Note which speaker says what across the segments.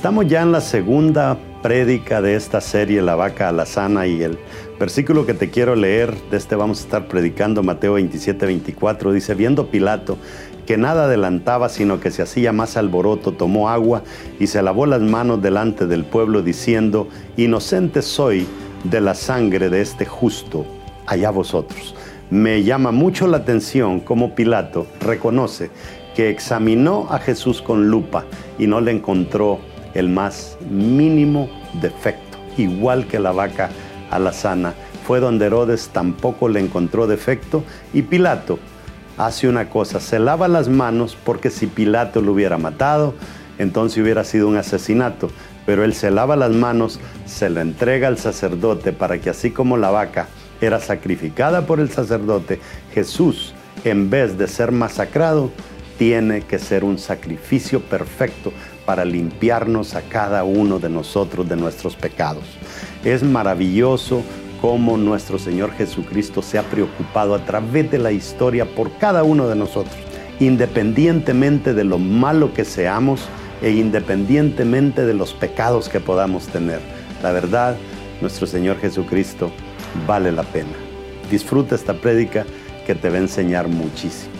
Speaker 1: Estamos ya en la segunda prédica de esta serie, La vaca alazana, y el versículo que te quiero leer, de este vamos a estar predicando, Mateo 27, 24, dice, viendo Pilato que nada adelantaba, sino que se hacía más alboroto, tomó agua y se lavó las manos delante del pueblo, diciendo, inocente soy de la sangre de este justo, allá vosotros. Me llama mucho la atención cómo Pilato reconoce que examinó a Jesús con lupa y no le encontró el más mínimo defecto, igual que la vaca alazana. Fue donde Herodes tampoco le encontró defecto y Pilato hace una cosa, se lava las manos porque si Pilato lo hubiera matado, entonces hubiera sido un asesinato. Pero él se lava las manos, se lo entrega al sacerdote para que así como la vaca era sacrificada por el sacerdote, Jesús, en vez de ser masacrado, tiene que ser un sacrificio perfecto para limpiarnos a cada uno de nosotros de nuestros pecados. Es maravilloso cómo nuestro Señor Jesucristo se ha preocupado a través de la historia por cada uno de nosotros, independientemente de lo malo que seamos e independientemente de los pecados que podamos tener. La verdad, nuestro Señor Jesucristo vale la pena. Disfruta esta prédica que te va a enseñar muchísimo.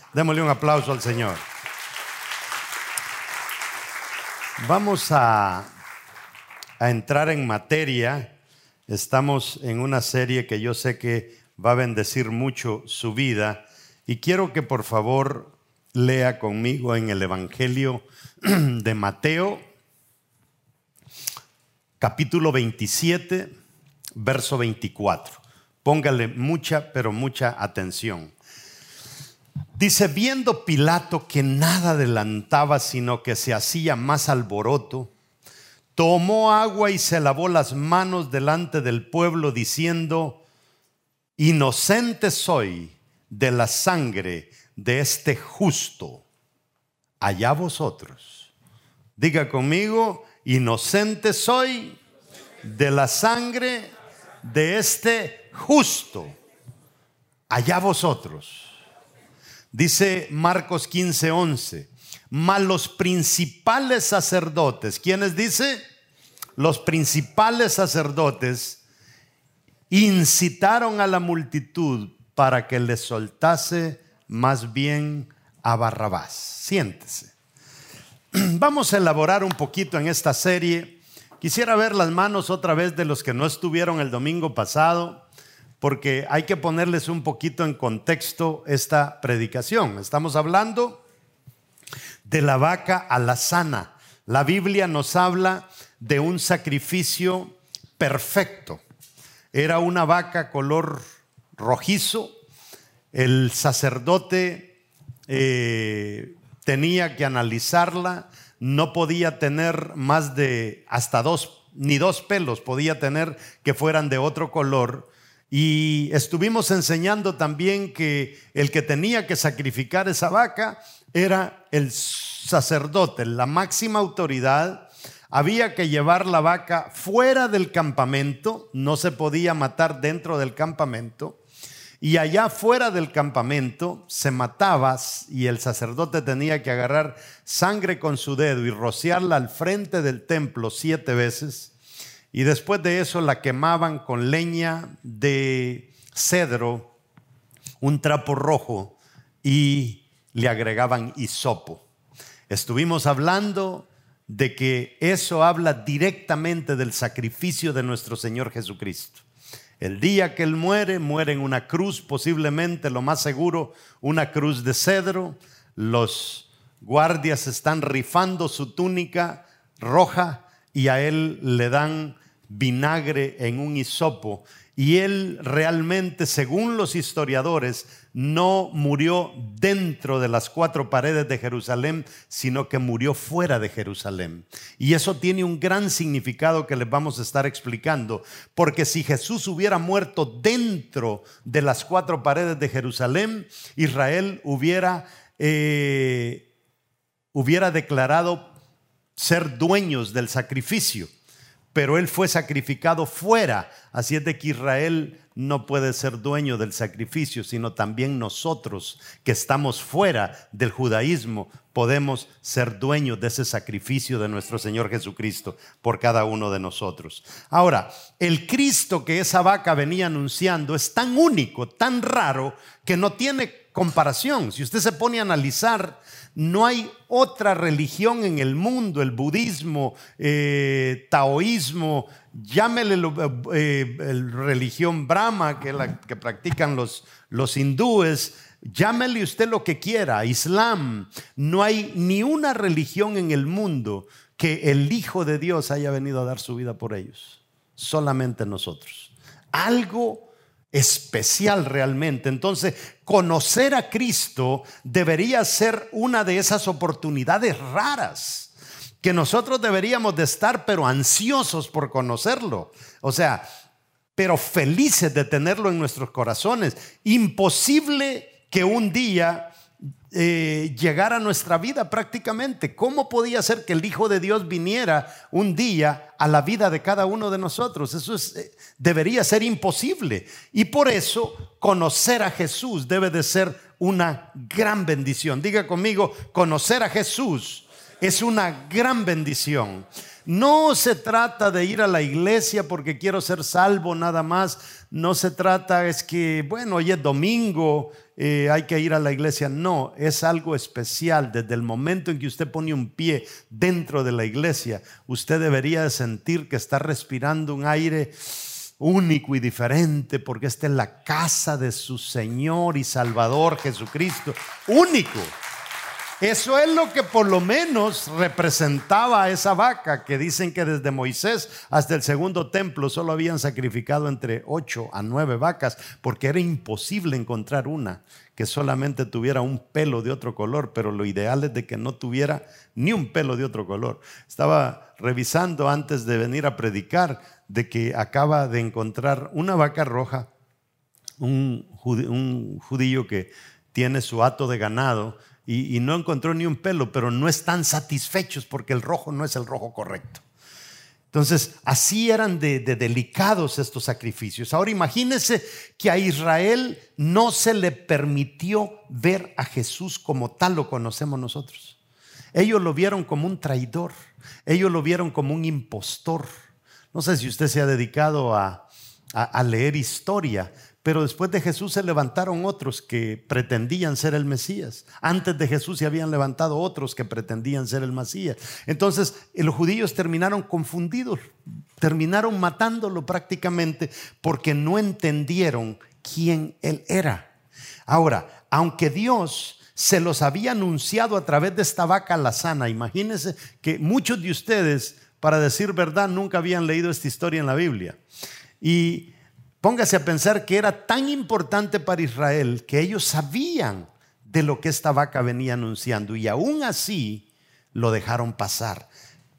Speaker 1: Démosle un aplauso al Señor. Vamos a, a, entrar en materia. Estamos en una serie que yo sé que va a bendecir mucho su vida. Y quiero que por favor lea conmigo en el Evangelio de Mateo, capítulo 27, verso 24. Póngale mucha, pero mucha atención. Dice, viendo Pilato que nada adelantaba, sino que se hacía más alboroto, tomó agua y se lavó las manos delante del pueblo, diciendo, inocente soy de la sangre de este justo, allá vosotros. Diga conmigo, inocente soy de la sangre de este justo, allá vosotros. Dice Marcos 15, 11. Mas los principales sacerdotes, ¿quiénes dice? Los principales sacerdotes incitaron a la multitud para que le soltase más bien a Barrabás. Siéntese. Vamos a elaborar un poquito en esta serie. Quisiera ver las manos otra vez de los que no estuvieron el domingo pasado porque hay que ponerles un poquito en contexto esta predicación. Estamos hablando de la vaca alazana. La Biblia nos habla de un sacrificio perfecto. Era una vaca color rojizo. El sacerdote eh, tenía que analizarla. No podía tener más de hasta dos, ni dos pelos podía tener que fueran de otro color y estuvimos enseñando también que el que tenía que sacrificar esa vaca era el sacerdote, la máxima autoridad. Había que llevar la vaca fuera del campamento, no se podía matar dentro del campamento. Y allá fuera del campamento se mataba y el sacerdote tenía que agarrar sangre con su dedo y rociarla al frente del templo siete veces y después de eso la quemaban con leña de cedro, un trapo rojo y le agregaban hisopo. Estuvimos hablando de que eso habla directamente del sacrificio de nuestro Señor Jesucristo. El día que Él muere, muere en una cruz, posiblemente lo más seguro, una cruz de cedro. Los guardias están rifando su túnica roja y a Él le dan vinagre en un hisopo y él realmente, según los historiadores, no murió dentro de las cuatro paredes de Jerusalén, sino que murió fuera de Jerusalén. Y eso tiene un gran significado que les vamos a estar explicando, porque si Jesús hubiera muerto dentro de las cuatro paredes de Jerusalén, Israel hubiera, eh, hubiera declarado ser dueños del sacrificio pero él fue sacrificado fuera. Así es de que Israel no puede ser dueño del sacrificio, sino también nosotros que estamos fuera del judaísmo podemos ser dueños de ese sacrificio de nuestro Señor Jesucristo por cada uno de nosotros. Ahora, el Cristo que esa vaca venía anunciando es tan único, tan raro, que no tiene comparación. Si usted se pone a analizar no hay otra religión en el mundo, el budismo, eh, taoísmo, llámele eh, religión brahma, que la que practican los, los hindúes, llámele usted lo que quiera, islam. No hay ni una religión en el mundo que el Hijo de Dios haya venido a dar su vida por ellos. Solamente nosotros. Algo especial realmente. Entonces, conocer a Cristo debería ser una de esas oportunidades raras que nosotros deberíamos de estar, pero ansiosos por conocerlo. O sea, pero felices de tenerlo en nuestros corazones. Imposible que un día eh, llegar a nuestra vida prácticamente. ¿Cómo podía ser que el Hijo de Dios viniera un día a la vida de cada uno de nosotros? Eso es, eh, debería ser imposible. Y por eso conocer a Jesús debe de ser una gran bendición. Diga conmigo, conocer a Jesús es una gran bendición. No se trata de ir a la iglesia porque quiero ser salvo nada más. No se trata, es que, bueno, hoy es domingo, eh, hay que ir a la iglesia. No, es algo especial. Desde el momento en que usted pone un pie dentro de la iglesia, usted debería sentir que está respirando un aire único y diferente porque esta es la casa de su Señor y Salvador Jesucristo. Único. Eso es lo que por lo menos representaba a esa vaca que dicen que desde Moisés hasta el segundo templo solo habían sacrificado entre ocho a nueve vacas porque era imposible encontrar una que solamente tuviera un pelo de otro color, pero lo ideal es de que no tuviera ni un pelo de otro color. Estaba revisando antes de venir a predicar de que acaba de encontrar una vaca roja, un judío que tiene su hato de ganado, y, no encontró ni un pelo, pero no están satisfechos porque el rojo no es el rojo correcto. Entonces, así eran de, delicados estos sacrificios. Ahora imagínense que a Israel no se le permitió ver a Jesús como tal lo conocemos nosotros. Ellos lo vieron como un traidor, ellos lo vieron como un impostor. No sé si usted se ha dedicado a leer historia, pero después de Jesús se levantaron otros que pretendían ser el Mesías. Antes de Jesús se habían levantado otros que pretendían ser el Mesías. Entonces los judíos terminaron confundidos, terminaron matándolo prácticamente porque no entendieron quién él era. Ahora, aunque Dios se los había anunciado a través de esta vaca lazana, imagínense que muchos de ustedes, para decir verdad, nunca habían leído esta historia en la Biblia. Y Póngase a pensar que era tan importante para Israel que ellos sabían de lo que esta vaca venía anunciando y aún así lo dejaron pasar.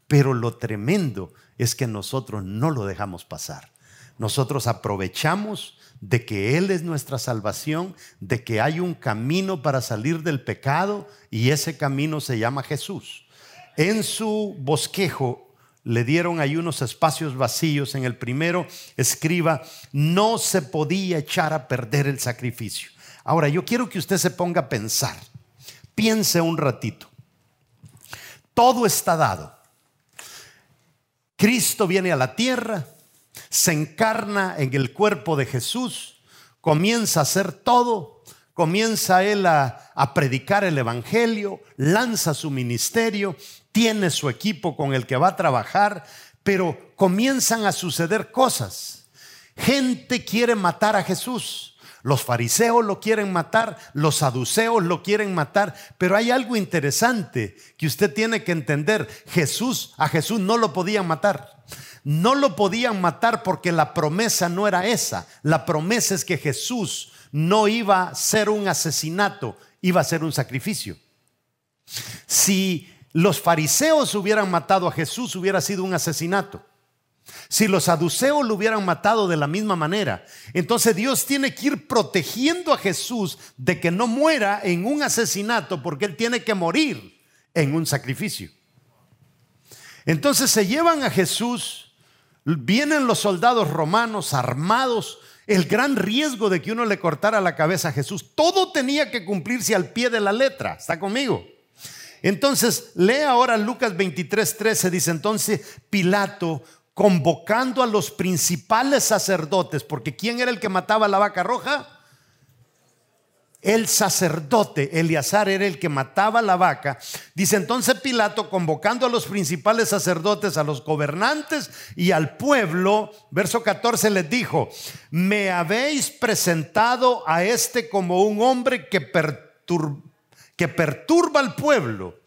Speaker 1: Pero lo tremendo es que nosotros no lo dejamos pasar. Nosotros aprovechamos de que Él es nuestra salvación, de que hay un camino para salir del pecado y ese camino se llama Jesús. En su bosquejo le dieron ahí unos espacios vacíos. En el primero escriba, no se podía echar a perder el sacrificio. Ahora, yo quiero que usted se ponga a pensar. Piense un ratito. Todo está dado. Cristo viene a la tierra, se encarna en el cuerpo de Jesús, comienza a hacer todo, comienza él a, predicar el Evangelio, lanza su ministerio, tiene su equipo con el que va a trabajar, pero comienzan a suceder cosas. Gente quiere matar a Jesús. Los fariseos lo quieren matar, los saduceos lo quieren matar, pero hay algo interesante que usted tiene que entender. Jesús, a Jesús no lo podían matar. No lo podían matar porque la promesa no era esa. La promesa es que Jesús no iba a ser un asesinato, iba a ser un sacrificio. Si los fariseos hubieran matado a Jesús, hubiera sido un asesinato. Si los saduceos lo hubieran matado de la misma manera, entonces Dios tiene que ir protegiendo a Jesús de que no muera en un asesinato porque él tiene que morir en un sacrificio. Entonces se llevan a Jesús, vienen los soldados romanos armados, el gran riesgo de que uno le cortara la cabeza a Jesús, todo tenía que cumplirse al pie de la letra, ¿está conmigo? Entonces, lee ahora Lucas 23, 13, dice entonces Pilato convocando a los principales sacerdotes, porque ¿quién era el que mataba la vaca roja? El sacerdote Eleazar era el que mataba la vaca. Dice entonces Pilato, convocando a los principales sacerdotes, a los gobernantes y al pueblo, verso 14 les dijo, me habéis presentado a este como un hombre que, que perturba al pueblo,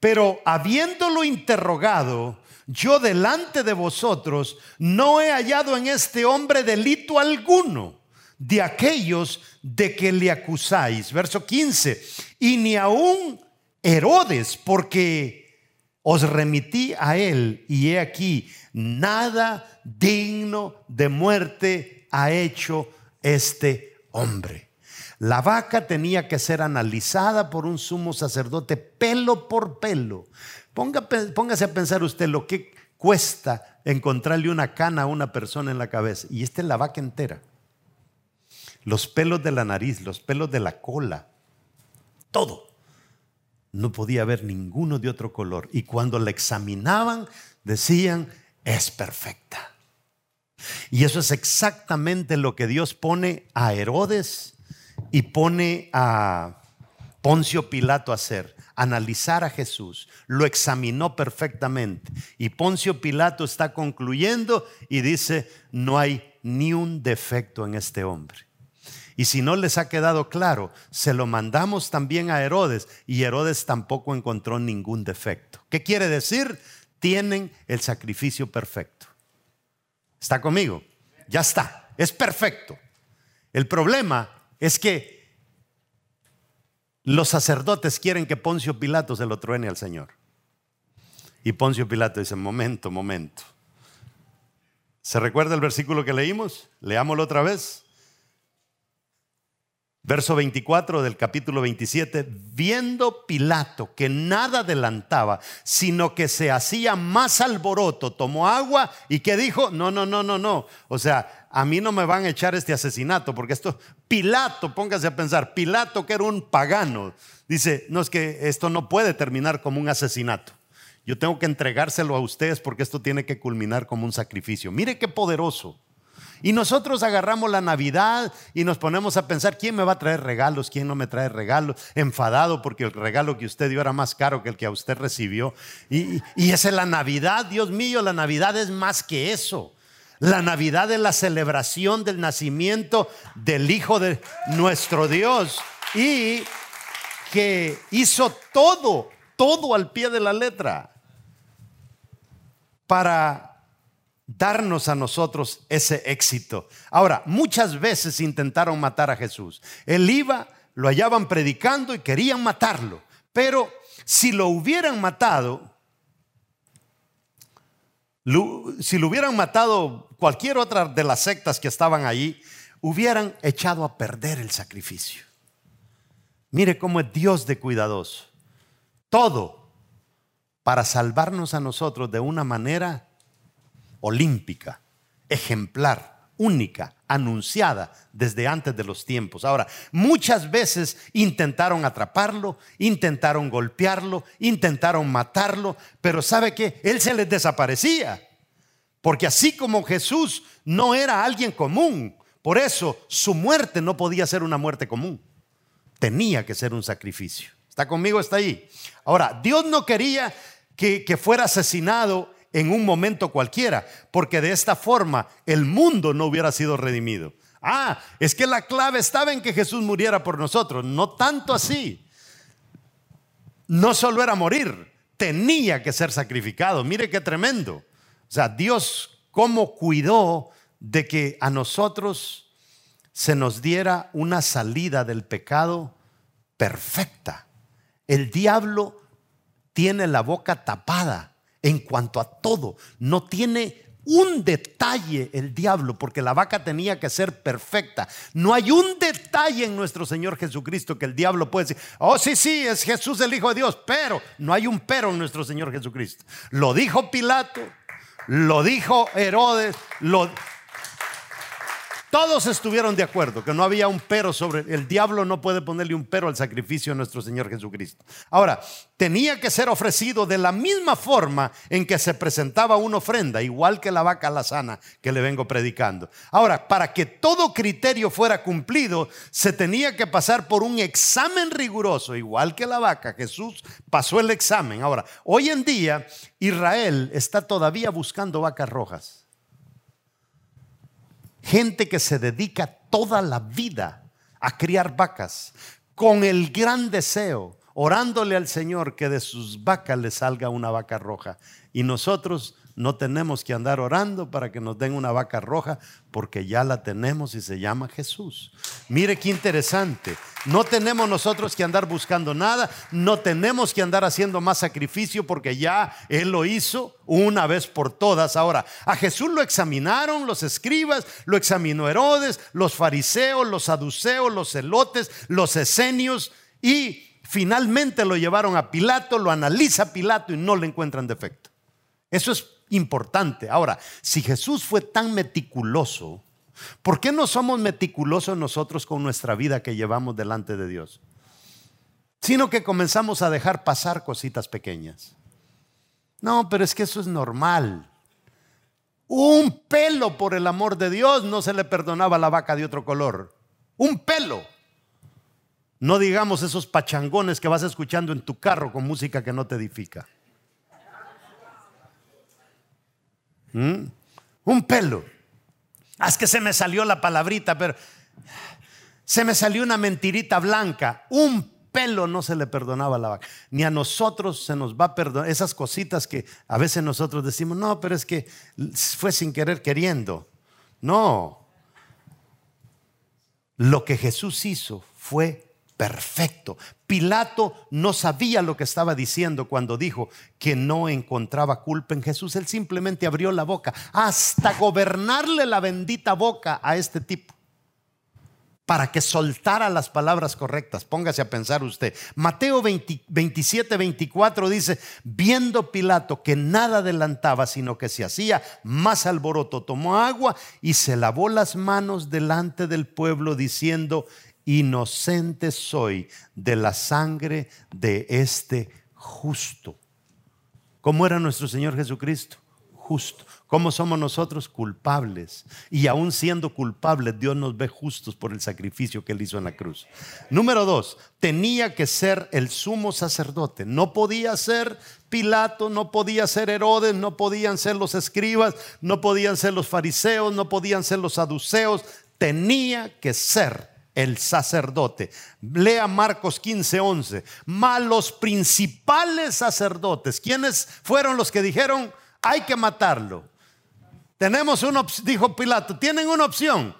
Speaker 1: pero habiéndolo interrogado, yo delante de vosotros no he hallado en este hombre delito alguno de aquellos de que le acusáis. Verso 15, y ni aún Herodes, porque os remití a él y he aquí, nada digno de muerte ha hecho este hombre. La vaca tenía que ser analizada por un sumo sacerdote pelo por pelo póngase a pensar usted lo que cuesta encontrarle una cana a una persona en la cabeza. Y esta es la vaca entera. Los pelos de la nariz, los pelos de la cola, todo. No podía haber ninguno de otro color. Y cuando la examinaban, decían, es perfecta. Y eso es exactamente lo que Dios pone a Herodes y pone a Poncio Pilato a hacer analizar a Jesús, lo examinó perfectamente. Y Poncio Pilato está concluyendo y dice, no hay ni un defecto en este hombre. Y si no les ha quedado claro, se lo mandamos también a Herodes y Herodes tampoco encontró ningún defecto. ¿Qué quiere decir? Tienen el sacrificio perfecto. ¿Está conmigo? Ya está, es perfecto. El problema es que los sacerdotes quieren que Poncio Pilato se lo truene al Señor. Y Poncio Pilato dice, momento, momento. ¿Se recuerda el versículo que leímos? Leámoslo otra vez. Verso 24 del capítulo 27, viendo Pilato que nada adelantaba, sino que se hacía más alboroto, tomó agua y que dijo, no, no, no, no, no. O sea, a mí no me van a echar este asesinato, porque esto, Pilato, póngase a pensar, Pilato que era un pagano, dice, no es que esto no puede terminar como un asesinato. Yo tengo que entregárselo a ustedes porque esto tiene que culminar como un sacrificio. Mire qué poderoso. Y nosotros agarramos la Navidad y nos ponemos a pensar, ¿quién me va a traer regalos? ¿Quién no me trae regalos? Enfadado porque el regalo que usted dio era más caro que el que a usted recibió. Y, esa es la Navidad, Dios mío, la Navidad es más que eso. La Navidad es la celebración del nacimiento del Hijo de nuestro Dios y que hizo todo, todo al pie de la letra para darnos a nosotros ese éxito. Ahora, muchas veces intentaron matar a Jesús. Él iba, lo hallaban predicando y querían matarlo. Pero si lo hubieran matado, si lo hubieran matado cualquier otra de las sectas que estaban allí, hubieran echado a perder el sacrificio. Mire cómo es Dios de cuidadoso. Todo para salvarnos a nosotros de una manera olímpica, ejemplar, única, anunciada desde antes de los tiempos. Ahora, muchas veces intentaron atraparlo, intentaron golpearlo, intentaron matarlo, pero ¿sabe qué? Él se les desaparecía. Porque así como Jesús no era alguien común, por eso su muerte no podía ser una muerte común. Tenía que ser un sacrificio. ¿Está conmigo? Está ahí. Ahora, Dios no quería que, que fuera asesinado en un momento cualquiera, porque de esta forma el mundo no hubiera sido redimido. Ah, es que la clave estaba en que Jesús muriera por nosotros. No tanto así. No solo era morir, tenía que ser sacrificado. Mire qué tremendo. O sea, Dios cómo cuidó de que a nosotros se nos diera una salida del pecado perfecta. El diablo tiene la boca tapada en cuanto a todo. No tiene un detalle el diablo, porque la vaca tenía que ser perfecta. No hay un detalle en nuestro Señor Jesucristo que el diablo puede decir, oh sí, sí, es Jesús el Hijo de Dios, pero no hay un pero en nuestro Señor Jesucristo. Lo dijo Pilato, lo dijo Herodes, lo, todos estuvieron de acuerdo que no había un pero sobre el diablo no puede ponerle un pero al sacrificio de nuestro Señor Jesucristo. Ahora, tenía que ser ofrecido de la misma forma en que se presentaba una ofrenda, igual que la vaca la sana que le vengo predicando. Ahora, para que todo criterio fuera cumplido, se tenía que pasar por un examen riguroso, igual que la vaca. Jesús pasó el examen. Ahora, hoy en día Israel está todavía buscando vacas rojas. Gente que se dedica toda la vida a criar vacas con el gran deseo, orándole al Señor que de sus vacas le salga una vaca roja. Y nosotros no tenemos que andar orando para que nos den una vaca roja porque ya la tenemos y se llama Jesús. Mire qué interesante. No tenemos nosotros que andar buscando nada, no tenemos que andar haciendo más sacrificio porque ya Él lo hizo una vez por todas. Ahora, a Jesús lo examinaron los escribas, lo examinó Herodes, los fariseos, los saduceos, los celotes, los esenios y finalmente lo llevaron a Pilato, lo analiza Pilato y no le encuentran defecto. Eso es importante. Ahora, si Jesús fue tan meticuloso, ¿por qué no somos meticulosos nosotros con nuestra vida que llevamos delante de Dios? Sino que comenzamos a dejar pasar cositas pequeñas. No, pero es que eso es normal. Un pelo por el amor de Dios no se le perdonaba a la vaca de otro color. Un pelo. No digamos esos pachangones que vas escuchando en tu carro con música que no te edifica. ¿Mm? Un pelo. Haz que se me salió la palabrita, pero se me salió una mentirita blanca. Un pelo no se le perdonaba a la vaca. Ni a nosotros se nos va a perdonar. Esas cositas que a veces nosotros decimos, no, pero es que fue sin querer queriendo. No. Lo que Jesús hizo fue perfecto. Pilato no sabía lo que estaba diciendo cuando dijo que no encontraba culpa en Jesús. Él simplemente abrió la boca hasta gobernarle la bendita boca a este tipo para que soltara las palabras correctas. Póngase a pensar usted. Mateo 27, 24 dice, viendo Pilato que nada adelantaba, sino que se hacía más alboroto, tomó agua y se lavó las manos delante del pueblo diciendo, inocente soy de la sangre de este justo. ¿Cómo era nuestro Señor Jesucristo? Justo. ¿Cómo somos nosotros? Culpables. Y aún siendo culpables, Dios nos ve justos por el sacrificio que Él hizo en la cruz. Número dos, tenía que ser el sumo sacerdote. No podía ser Pilato, no podía ser Herodes, no podían ser los escribas, no podían ser los fariseos, no podían ser los saduceos. Tenía que ser el sacerdote. Lea Marcos 15, 11. Mas los principales sacerdotes, ¿quiénes fueron los que dijeron hay que matarlo? Tenemos una dijo Pilato, tienen una opción.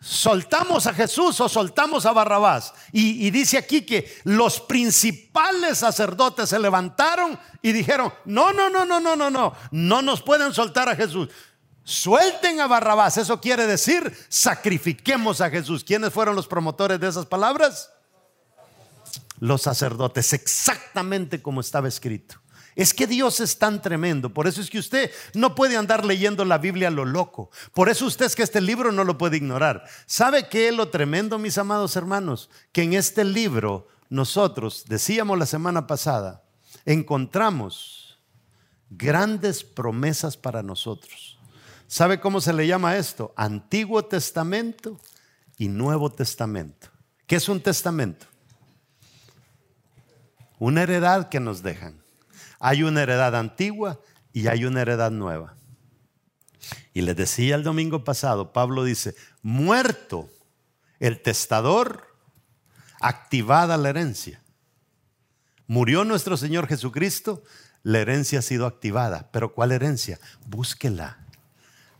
Speaker 1: ¿Soltamos a Jesús o soltamos a Barrabás? Y, y, dice aquí que los principales sacerdotes se levantaron y dijeron, no, no, no, no, no, no, no, no nos pueden soltar a Jesús. Suelten a Barrabás. Eso quiere decir, sacrifiquemos a Jesús. ¿Quiénes fueron los promotores de esas palabras? Los sacerdotes, exactamente como estaba escrito. Es que Dios es tan tremendo. Por eso es que usted no puede andar leyendo la Biblia a lo loco. Por eso usted es que este libro no lo puede ignorar. ¿Sabe qué es lo tremendo, mis amados hermanos? Que en este libro nosotros, decíamos la semana pasada, encontramos grandes promesas para nosotros. ¿Sabe cómo se le llama esto? Antiguo Testamento y Nuevo Testamento. ¿Qué es un testamento? Una heredad que nos dejan. Hay una heredad antigua y hay una heredad nueva. Y les decía el domingo pasado, Pablo dice, muerto el testador, activada la herencia. Murió nuestro Señor Jesucristo, la herencia ha sido activada. Pero ¿cuál herencia? Búsquela.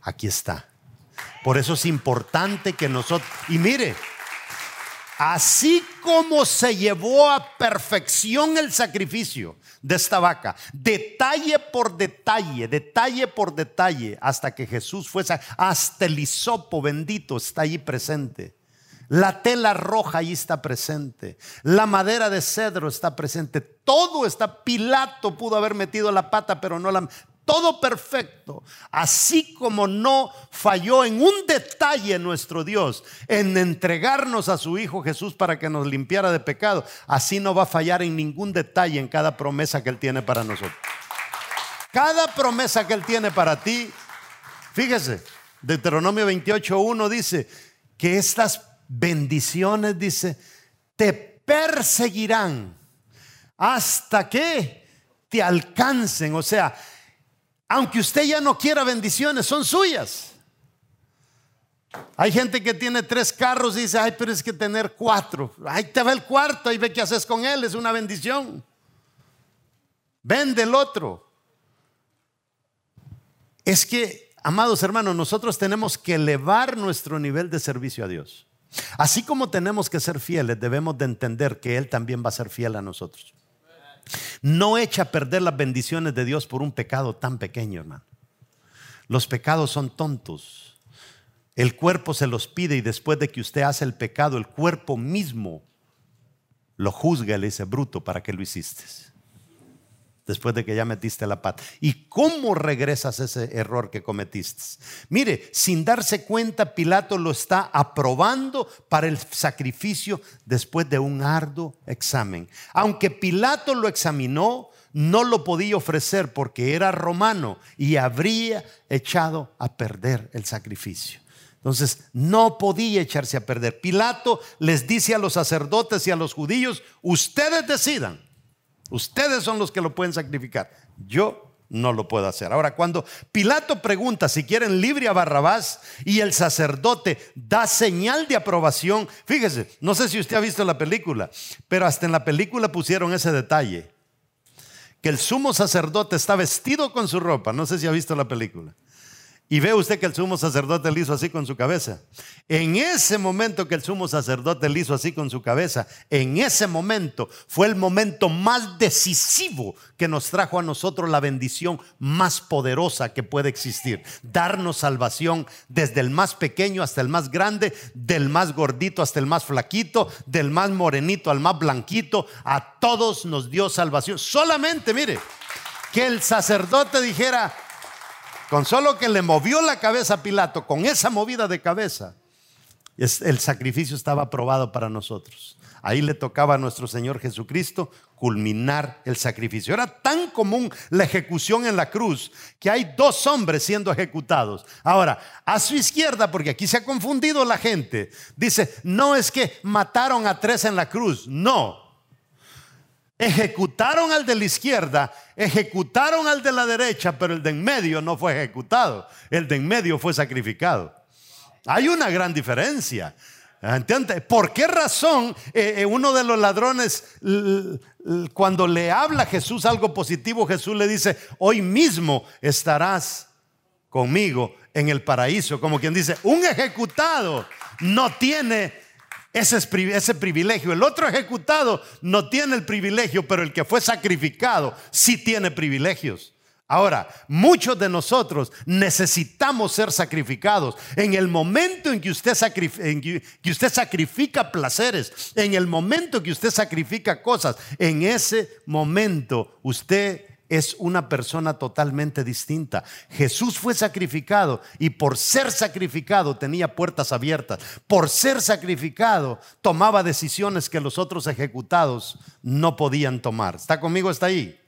Speaker 1: Aquí está. Por eso es importante que nosotros... Y mire, así como se llevó a perfección el sacrificio de esta vaca, detalle por detalle, detalle por detalle, hasta que Jesús fue, hasta el hisopo bendito está allí presente. La tela roja ahí está presente. La madera de cedro está presente. Todo está. Pilato pudo haber metido la pata, pero no la. Todo perfecto. Así como no falló en un detalle nuestro Dios en entregarnos a su Hijo Jesús para que nos limpiara de pecado, así no va a fallar en ningún detalle en cada promesa que Él tiene para nosotros. Cada promesa que Él tiene para ti, fíjese, Deuteronomio 28.1 dice que estas bendiciones, dice, te perseguirán hasta que te alcancen. O sea, aunque usted ya no quiera bendiciones, son suyas. Hay gente que tiene tres carros y dice, ay, pero es que tener cuatro. Ahí te va el cuarto, y ve qué haces con él, es una bendición. Vende el otro. Es que, amados hermanos, nosotros tenemos que elevar nuestro nivel de servicio a Dios. Así como tenemos que ser fieles, debemos de entender que Él también va a ser fiel a nosotros. No echa a perder las bendiciones de Dios por un pecado tan pequeño, hermano. Los pecados son tontos. El cuerpo se los pide y después de que usted hace el pecado, el cuerpo mismo lo juzga y le dice, bruto, ¿para qué lo hiciste? Después de que ya metiste la pata. ¿Y cómo regresas ese error que cometiste? Mire, sin darse cuenta, Pilato lo está aprobando para el sacrificio después de un arduo examen. Aunque Pilato lo examinó, no lo podía ofrecer porque era romano y habría echado a perder el sacrificio. Entonces, no podía echarse a perder. Pilato les dice a los sacerdotes y a los judíos, ustedes decidan Ustedes son los que lo pueden sacrificar. Yo no lo puedo hacer. Ahora, cuando Pilato pregunta si quieren libre a Barrabás y el sacerdote da señal de aprobación, fíjese, no sé si usted ha visto la película, pero hasta en la película pusieron ese detalle, que el sumo sacerdote está vestido con su ropa, no sé si ha visto la película. Y ve usted que el sumo sacerdote le hizo así con su cabeza. En ese momento que el sumo sacerdote le hizo así con su cabeza, en ese momento fue el momento más decisivo que nos trajo a nosotros la bendición más poderosa que puede existir. Darnos salvación desde el más pequeño hasta el más grande, del más gordito hasta el más flaquito, del más morenito al más blanquito. A todos nos dio salvación. Solamente, mire, que el sacerdote dijera, con solo que le movió la cabeza a Pilato, con esa movida de cabeza, el sacrificio estaba aprobado para nosotros. Ahí le tocaba a nuestro Señor Jesucristo culminar el sacrificio. Era tan común la ejecución en la cruz que hay dos hombres siendo ejecutados. Ahora, a su izquierda, porque aquí se ha confundido la gente, dice, no es que mataron a tres en la cruz, no, Ejecutaron al de la izquierda, ejecutaron al de la derecha, pero el de en medio no fue ejecutado. El de en medio fue sacrificado. Hay una gran diferencia. ¿Por qué razón eh, eh, uno de los ladrones, cuando le habla a Jesús algo positivo, Jesús le dice, hoy mismo estarás conmigo en el paraíso? Como quien dice, un ejecutado no tiene ese, es, ese privilegio. El otro ejecutado no tiene el privilegio, pero el que fue sacrificado sí tiene privilegios. Ahora, muchos de nosotros necesitamos ser sacrificados. En el momento en que, usted que usted sacrifica placeres, en el momento que usted sacrifica cosas, en ese momento usted es una persona totalmente distinta. Jesús fue sacrificado y por ser sacrificado tenía puertas abiertas. Por ser sacrificado tomaba decisiones que los otros ejecutados no podían tomar. ¿Está conmigo? ¿Está ahí?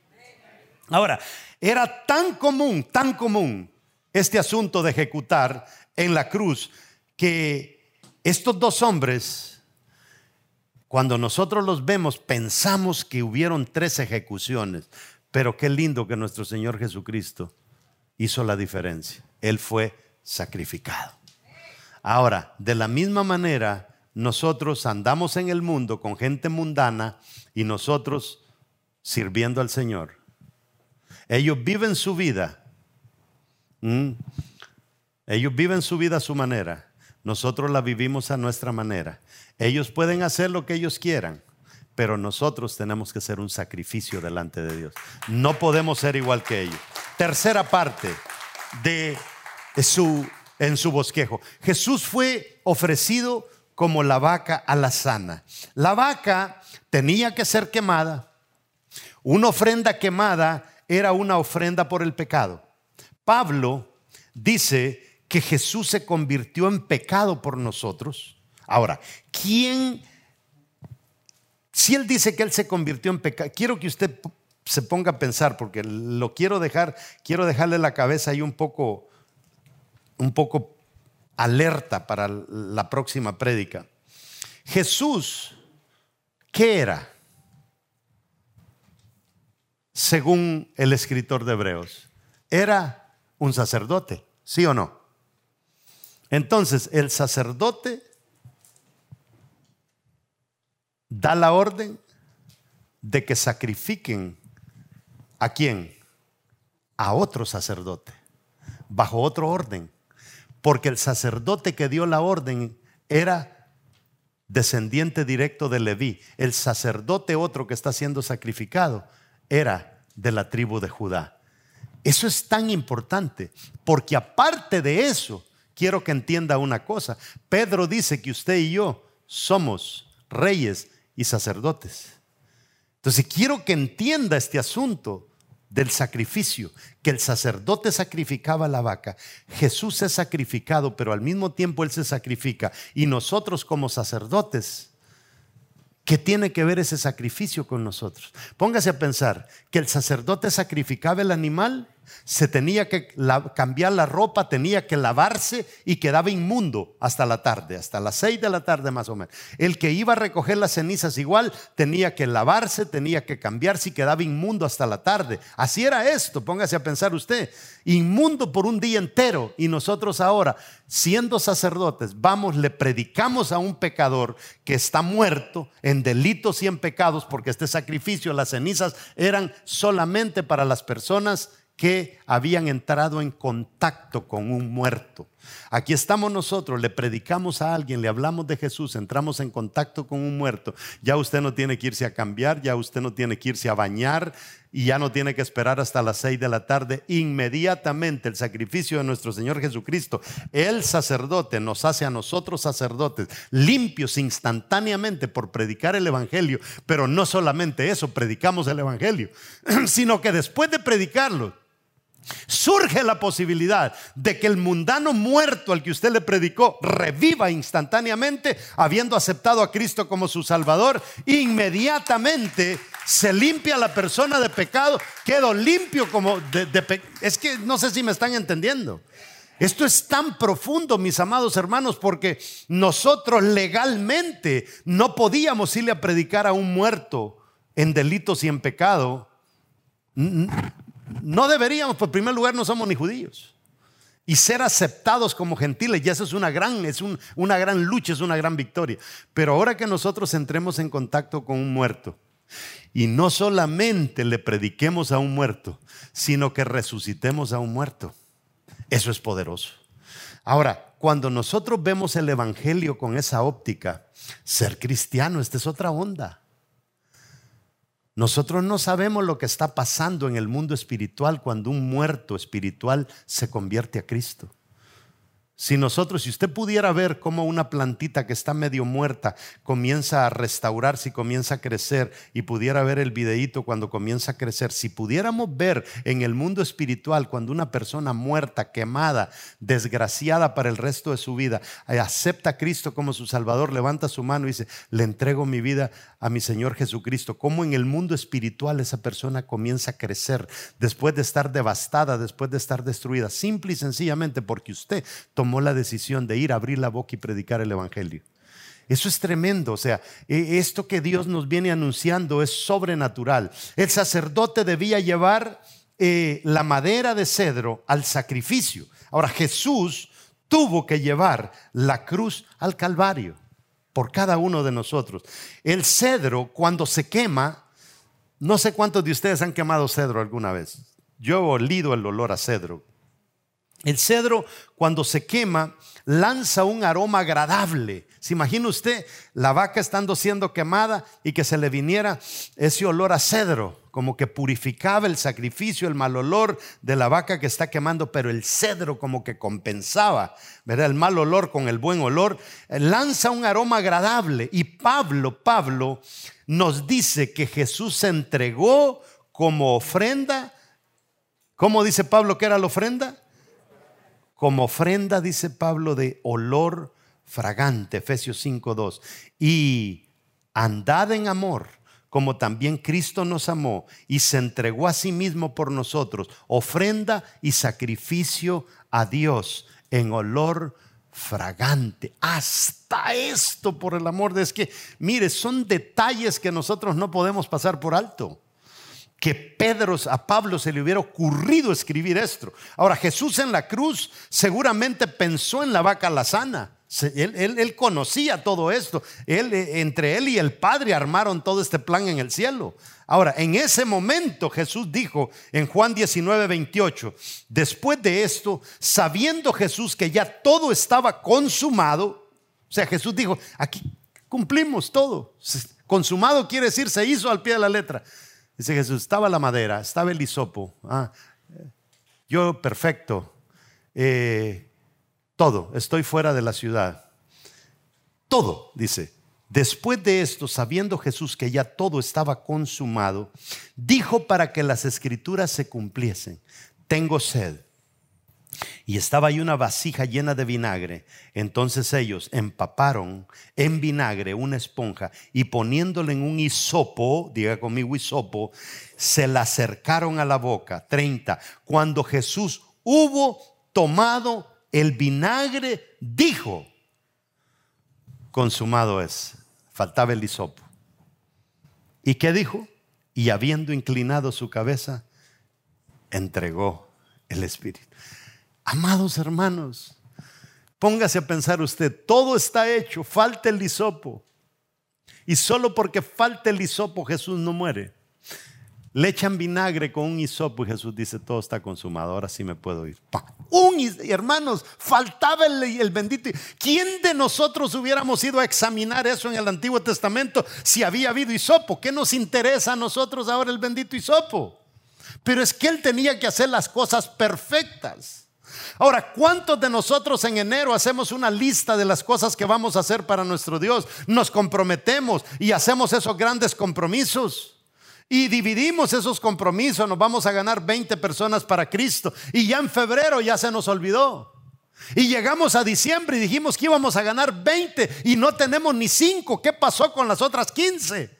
Speaker 1: Ahora, era tan común, tan común este asunto de ejecutar en la cruz que estos dos hombres, cuando nosotros los vemos, pensamos que hubieron tres ejecuciones. Pero qué lindo que nuestro Señor Jesucristo hizo la diferencia. Él fue sacrificado. Ahora, de la misma manera, nosotros andamos en el mundo con gente mundana y nosotros sirviendo al Señor. Ellos viven su vida. Ellos viven su vida a su manera. Nosotros la vivimos a nuestra manera. Ellos pueden hacer lo que ellos quieran, pero nosotros tenemos que ser un sacrificio delante de Dios. No podemos ser igual que ellos. Tercera parte de su en su bosquejo. Jesús fue ofrecido como la vaca alazana. La vaca tenía que ser quemada. Una ofrenda quemada era una ofrenda por el pecado. Pablo dice que Jesús se convirtió en pecado por nosotros. Ahora, ¿quién? Si él dice que él se convirtió en pecado, quiero que usted se ponga a pensar porque lo quiero dejar, quiero dejarle la cabeza ahí un poco un poco alerta para la próxima prédica. Jesús, ¿qué era? Según el escritor de Hebreos, era un sacerdote, ¿sí o no? Entonces, el sacerdote da la orden de que sacrifiquen a quién? A otro sacerdote, bajo otro orden porque el sacerdote que dio la orden era descendiente directo de Leví. El sacerdote otro que está siendo sacrificado era de la tribu de Judá. Eso es tan importante, porque aparte de eso, quiero que entienda una cosa. Pedro dice que usted y yo somos reyes y sacerdotes. Entonces quiero que entienda este asunto del sacrificio, que el sacerdote sacrificaba la vaca, Jesús es sacrificado, pero al mismo tiempo Él se sacrifica. Y nosotros como sacerdotes, ¿qué tiene que ver ese sacrificio con nosotros? Póngase a pensar que el sacerdote sacrificaba el animal se tenía que cambiar la ropa, tenía que lavarse y quedaba inmundo hasta la tarde, hasta las seis de la tarde más o menos. El que iba a recoger las cenizas igual tenía que lavarse, tenía que cambiarse y quedaba inmundo hasta la tarde. Así era esto, póngase a pensar usted, inmundo por un día entero y nosotros ahora, siendo sacerdotes, vamos, le predicamos a un pecador que está muerto en delitos y en pecados porque este sacrificio, las cenizas eran solamente para las personas que habían entrado en contacto con un muerto. Aquí estamos nosotros, le predicamos a alguien, le hablamos de Jesús, entramos en contacto con un muerto. Ya usted no tiene que irse a cambiar, ya usted no tiene que irse a bañar y ya no tiene que esperar hasta las seis de la tarde. Inmediatamente el sacrificio de nuestro Señor Jesucristo, el sacerdote, nos hace a nosotros sacerdotes limpios instantáneamente por predicar el Evangelio. Pero no solamente eso, predicamos el Evangelio, sino que después de predicarlo, surge la posibilidad de que el mundano muerto al que usted le predicó reviva instantáneamente, habiendo aceptado a Cristo como su Salvador, inmediatamente se limpia la persona de pecado, quedó limpio como de, de Es que no sé si me están entendiendo. Esto es tan profundo, mis amados hermanos, porque nosotros legalmente no podíamos irle a predicar a un muerto en delitos y en pecado no deberíamos, por primer lugar, no somos ni judíos. Y ser aceptados como gentiles, y eso es una gran, es una gran lucha, es una gran victoria. Pero ahora que nosotros entremos en contacto con un muerto, y no solamente le prediquemos a un muerto, sino que resucitemos a un muerto, eso es poderoso. Ahora, cuando nosotros vemos el Evangelio con esa óptica, ser cristiano, esta es otra onda. Nosotros no sabemos lo que está pasando en el mundo espiritual cuando un muerto espiritual se convierte a Cristo. Si nosotros, si usted pudiera ver cómo una plantita que está medio muerta comienza a restaurarse y comienza a crecer y pudiera ver el videíto cuando comienza a crecer, si pudiéramos ver en el mundo espiritual cuando una persona muerta, quemada, desgraciada para el resto de su vida, eh, acepta a Cristo como su Salvador, levanta su mano y dice, le entrego mi vida a mi Señor Jesucristo, cómo en el mundo espiritual esa persona comienza a crecer después de estar devastada, después de estar destruida, simple y sencillamente porque usted tomó la decisión de ir a abrir la boca y predicar el Evangelio. Eso es tremendo, o sea, e, esto que Dios nos viene anunciando es sobrenatural. El sacerdote debía llevar eh, la madera de cedro al sacrificio. Ahora Jesús tuvo que llevar la cruz al Calvario por cada uno de nosotros. El cedro, cuando se quema, no sé cuántos de ustedes han quemado cedro alguna vez. Yo he olido el olor a cedro. El cedro, cuando se quema, lanza un aroma agradable. ¿Se imagina usted la vaca estando siendo quemada y que se le viniera ese olor a cedro? Como que purificaba el sacrificio, el mal olor de la vaca que está quemando, pero el cedro como que compensaba, ¿verdad? El mal olor con el buen olor. Lanza un aroma agradable. Y Pablo, Pablo nos dice que Jesús se entregó como ofrenda. ¿Cómo dice Pablo que era la ofrenda? Como ofrenda, dice Pablo, de olor fragante, Efesios 5.2. Y andad en amor, como también Cristo nos amó y se entregó a sí mismo por nosotros, ofrenda y sacrificio a Dios en olor fragante. Hasta esto, por el amor de es que, mire, son detalles que nosotros no podemos pasar por alto que Pedro, a Pablo se le hubiera ocurrido escribir esto. Ahora, Jesús en la cruz seguramente pensó en la vaca lazana. Él, él, conocía todo esto. Él, eh, entre él y el Padre armaron todo este plan en el cielo. Ahora, en ese momento Jesús dijo en Juan 19, 28, después de esto, sabiendo Jesús que ya todo estaba consumado, o sea, Jesús dijo, aquí cumplimos todo. Consumado quiere decir, se hizo al pie de la letra. Dice Jesús, estaba la madera, estaba el hisopo. Ah, yo perfecto. Eh, todo, estoy fuera de la ciudad. Todo, dice. Después de esto, sabiendo Jesús que ya todo estaba consumado, dijo para que las escrituras se cumpliesen, tengo sed. Y estaba ahí una vasija llena de vinagre. Entonces ellos empaparon en vinagre una esponja y poniéndole en un hisopo, diga conmigo hisopo, se la acercaron a la boca. 30. Cuando Jesús hubo tomado el vinagre, dijo, consumado es. Faltaba el hisopo. ¿Y qué dijo? Y habiendo inclinado su cabeza, entregó el Espíritu. Amados hermanos, póngase a pensar usted, todo está hecho, falta el hisopo. Y solo porque falta el hisopo Jesús no muere. Le echan vinagre con un hisopo y Jesús dice, todo está consumado, ahora sí me puedo ir. Un, hermanos, faltaba el, el bendito. ¿Quién de nosotros hubiéramos ido a examinar eso en el Antiguo Testamento si había habido hisopo? ¿Qué nos interesa a nosotros ahora el bendito hisopo? Pero es que él tenía que hacer las cosas perfectas. Ahora, ¿cuántos de nosotros en enero hacemos una lista de las cosas que vamos a hacer para nuestro Dios? Nos comprometemos y hacemos esos grandes compromisos. Y dividimos esos compromisos, nos vamos a ganar 20 personas para Cristo. Y ya en febrero ya se nos olvidó. Y llegamos a diciembre y dijimos que íbamos a ganar 20 y no tenemos ni 5. ¿Qué pasó con las otras 15?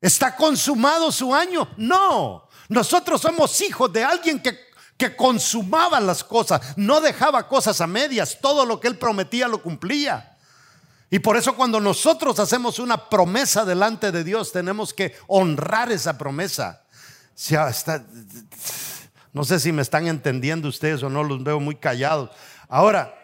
Speaker 1: ¿Está consumado su año? No. Nosotros somos hijos de alguien que que consumaba las cosas, no dejaba cosas a medias, todo lo que él prometía lo cumplía. Y por eso cuando nosotros hacemos una promesa delante de Dios, tenemos que honrar esa promesa. no sé si me están entendiendo ustedes o no, los veo muy callados. Ahora,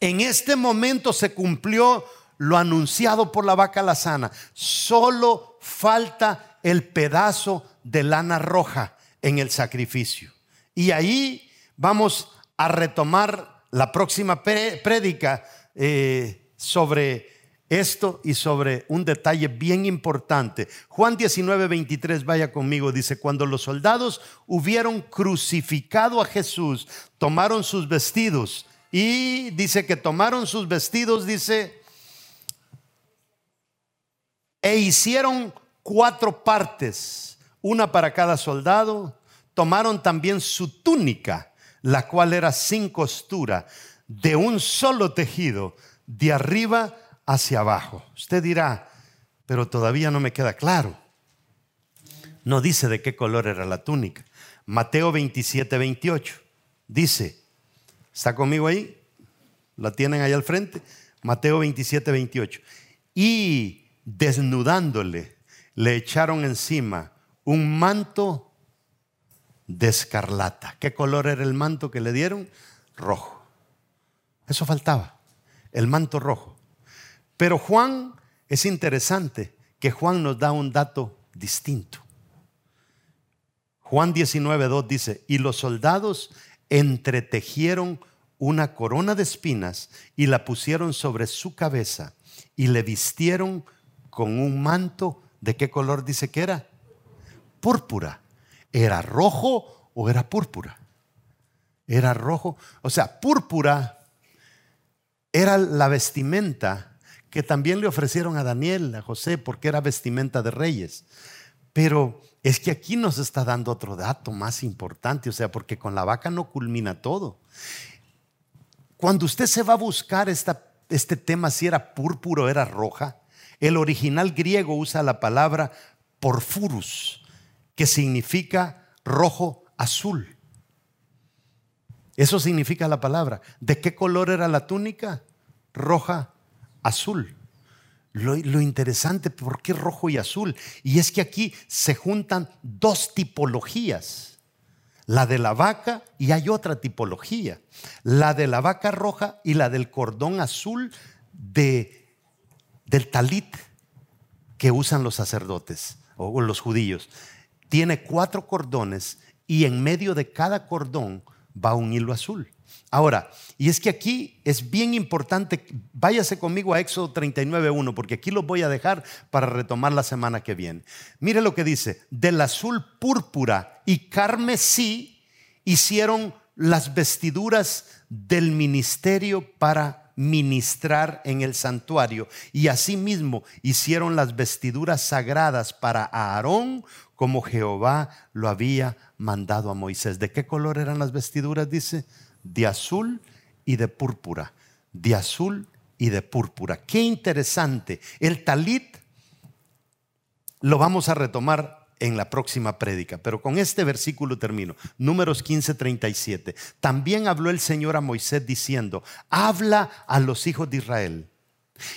Speaker 1: en este momento se cumplió lo anunciado por la vaca lazana. Solo falta el pedazo de lana roja en el sacrificio. Y ahí vamos a retomar la próxima prédica eh, sobre esto y sobre un detalle bien importante. Juan 19, 23, vaya conmigo, dice, cuando los soldados hubieron crucificado a Jesús, tomaron sus vestidos y dice que tomaron sus vestidos, dice, e hicieron cuatro partes, una para cada soldado, tomaron también su túnica, la cual era sin costura, de un solo tejido, de arriba hacia abajo. Usted dirá, pero todavía no me queda claro. No dice de qué color era la túnica. Mateo 27, 28. Dice, ¿está conmigo ahí? ¿La tienen ahí al frente? Mateo 27, 28. Y desnudándole, le echaron encima un manto de escarlata. ¿Qué color era el manto que le dieron? Rojo. Eso faltaba, el manto rojo. Pero Juan, es interesante que Juan nos da un dato distinto. Juan 19.2 dice, y los soldados entretejieron una corona de espinas y la pusieron sobre su cabeza y le vistieron con un manto. ¿De qué color dice que era? Púrpura. ¿Era rojo o era púrpura? Era rojo. O sea, púrpura era la vestimenta que también le ofrecieron a Daniel, a José, porque era vestimenta de reyes. Pero es que aquí nos está dando otro dato más importante, o sea, porque con la vaca no culmina todo. Cuando usted se va a buscar este tema, si era púrpura o era roja, el original griego usa la palabra porfurus, que significa rojo azul. Eso significa la palabra. ¿De qué color era la túnica? Roja azul. Lo, interesante, ¿por qué rojo y azul? Y es que aquí se juntan dos tipologías la de la vaca y hay otra tipología, la de la vaca roja y la del cordón azul de, del talit que usan los sacerdotes o los judíos. Tiene cuatro cordones y en medio de cada cordón va un hilo azul. Ahora, y es que aquí es bien importante, váyase conmigo a Éxodo 39.1, porque aquí lo voy a dejar para retomar la semana que viene. Mire lo que dice, del azul púrpura y carmesí hicieron las vestiduras del ministerio para ministrar en el santuario. Y asimismo hicieron las vestiduras sagradas para Aarón, como Jehová lo había mandado a Moisés. ¿De qué color eran las vestiduras? Dice de azul y de púrpura, de azul y de púrpura. Qué interesante. El talit lo vamos a retomar en la próxima prédica, pero con este versículo termino. Números 15, 37. También habló el Señor a Moisés diciendo, habla a los hijos de Israel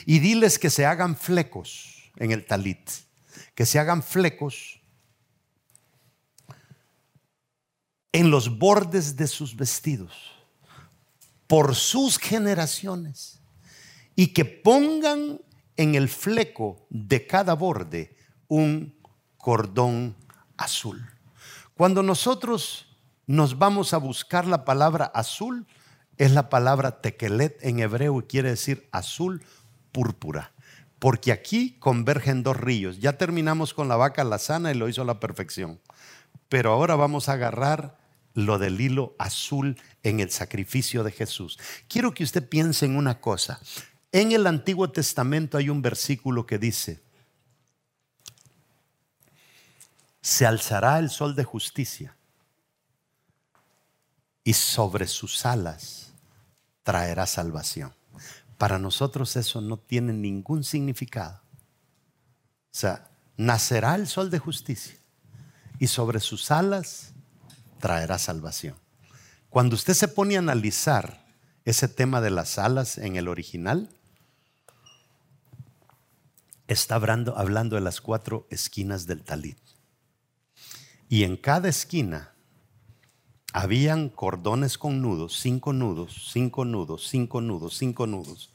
Speaker 1: y diles que se hagan flecos en el talit, que se hagan flecos en los bordes de sus vestidos por sus generaciones y que pongan en el fleco de cada borde un cordón azul. Cuando nosotros nos vamos a buscar la palabra azul, es la palabra tekelet en hebreo y quiere decir azul púrpura. Porque aquí convergen dos ríos. Ya terminamos con la vaca la sana y lo hizo a la perfección. Pero ahora vamos a agarrar lo del hilo azul en el sacrificio de Jesús. Quiero que usted piense en una cosa. En el Antiguo Testamento hay un versículo que dice, se alzará el sol de justicia y sobre sus alas traerá salvación. Para nosotros eso no tiene ningún significado. O sea, nacerá el sol de justicia y sobre sus alas traerá salvación. Cuando usted se pone a analizar ese tema de las alas en el original, está hablando, hablando de las cuatro esquinas del talit. Y en cada esquina habían cordones con nudos, cinco nudos, cinco nudos, cinco nudos, cinco nudos.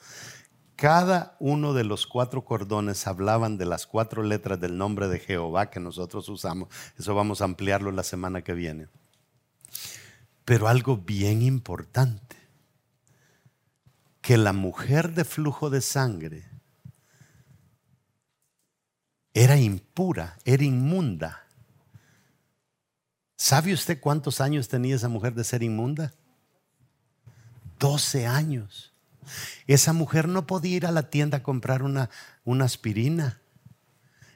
Speaker 1: Cada uno de los cuatro cordones hablaban de las cuatro letras del nombre de Jehová que nosotros usamos. Eso vamos a ampliarlo la semana que viene. Pero algo bien importante, que la mujer de flujo de sangre era impura, era inmunda. ¿Sabe usted cuántos años tenía esa mujer de ser inmunda? 12 años. Esa mujer no podía ir a la tienda a comprar una, aspirina.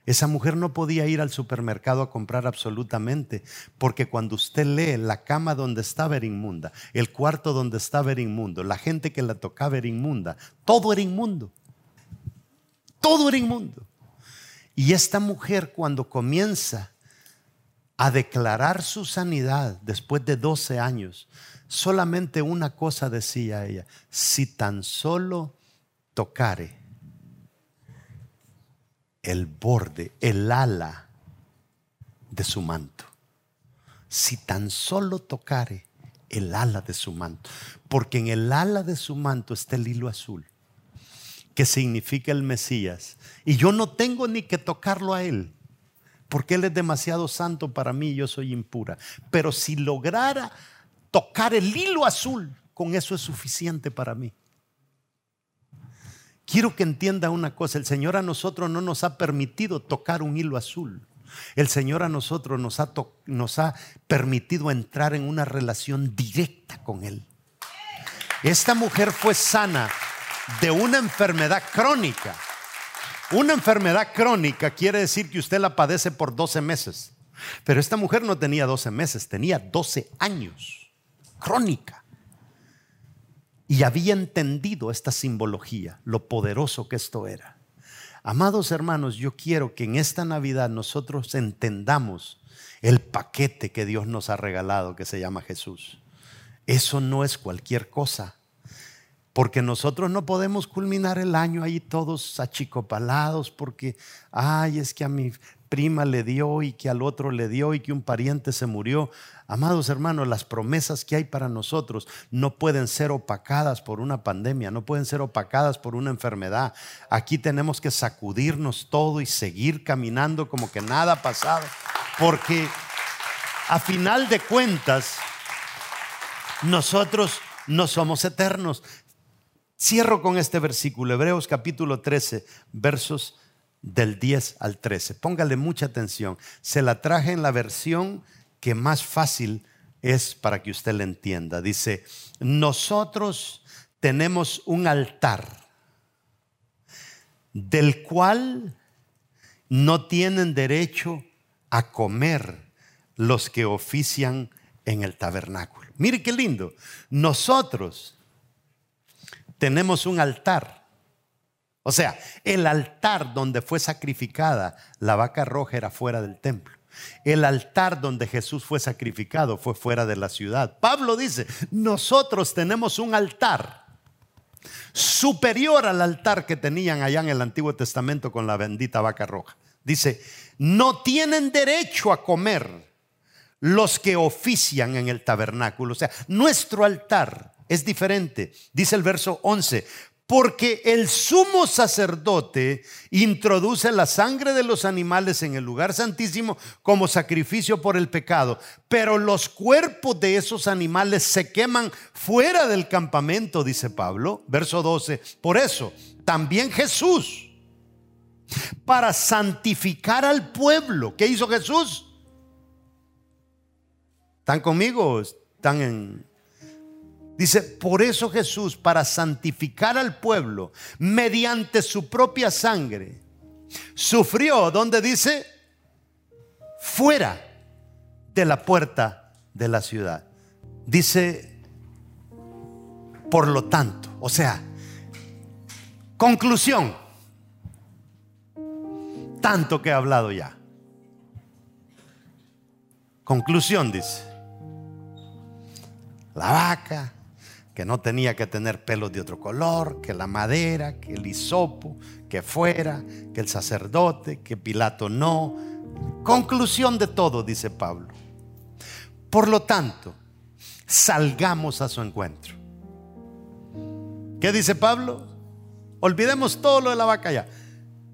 Speaker 1: Esa mujer no podía ir al supermercado a comprar absolutamente, porque cuando usted lee la cama donde estaba era inmunda, el cuarto donde estaba era inmundo, la gente que la tocaba era inmunda, todo era inmundo. Todo era inmundo. Y esta mujer cuando comienza a declarar su sanidad después de 12 años, solamente una cosa decía ella, si tan solo tocare el borde, el ala de su manto. Si tan solo tocare el ala de su manto. Porque en el ala de su manto está el hilo azul, que significa el Mesías. Y yo no tengo ni que tocarlo a él, porque él es demasiado santo para mí y yo soy impura. Pero si lograra tocar el hilo azul, con eso es suficiente para mí. Quiero que entienda una cosa, el Señor a nosotros no nos ha permitido tocar un hilo azul. El Señor a nosotros nos ha, nos ha permitido entrar en una relación directa con Él. Esta mujer fue sana de una enfermedad crónica. Una enfermedad crónica quiere decir que usted la padece por 12 meses. Pero esta mujer no tenía 12 meses, tenía 12 años. Crónica. Y había entendido esta simbología, lo poderoso que esto era. Amados hermanos, yo quiero que en esta Navidad nosotros entendamos el paquete que Dios nos ha regalado, que se llama Jesús. Eso no es cualquier cosa. Porque nosotros no podemos culminar el año ahí todos achicopalados porque, ay, es que a mi prima le dio y que al otro le dio y que un pariente se murió. Amados hermanos, las promesas que hay para nosotros no pueden ser opacadas por una pandemia, no pueden ser opacadas por una enfermedad. Aquí tenemos que sacudirnos todo y seguir caminando como que nada ha pasado, porque a final de cuentas nosotros no somos eternos. Cierro con este versículo, Hebreos capítulo 13, versos del 10 al 13. Póngale mucha atención. Se la traje en la versión que más fácil es para que usted le entienda. Dice, nosotros tenemos un altar del cual no tienen derecho a comer los que ofician en el tabernáculo. Mire qué lindo. Nosotros tenemos un altar. O sea, el altar donde fue sacrificada la vaca roja era fuera del templo. El altar donde Jesús fue sacrificado fue fuera de la ciudad. Pablo dice, nosotros tenemos un altar superior al altar que tenían allá en el Antiguo Testamento con la bendita vaca roja. Dice, no tienen derecho a comer los que ofician en el tabernáculo. O sea, nuestro altar es diferente. Dice el verso 11, porque el sumo sacerdote introduce la sangre de los animales en el lugar santísimo como sacrificio por el pecado, pero los cuerpos de esos animales se queman fuera del campamento, dice Pablo, verso 12. Por eso, también Jesús, para santificar al pueblo, ¿qué hizo Jesús? ¿Están conmigo? ¿Están en, Dice, por eso Jesús, para santificar al pueblo, mediante su propia sangre, sufrió, donde dice, fuera de la puerta de la ciudad. Dice, por lo tanto, o sea, conclusión, tanto que he hablado ya. Conclusión, dice, la vaca, que no tenía que tener pelos de otro color, que la madera, que el hisopo, que fuera, que el sacerdote, que Pilato no. Conclusión de todo, dice Pablo. Por lo tanto, salgamos a su encuentro. ¿Qué dice Pablo? Olvidemos todo lo de la vaca ya.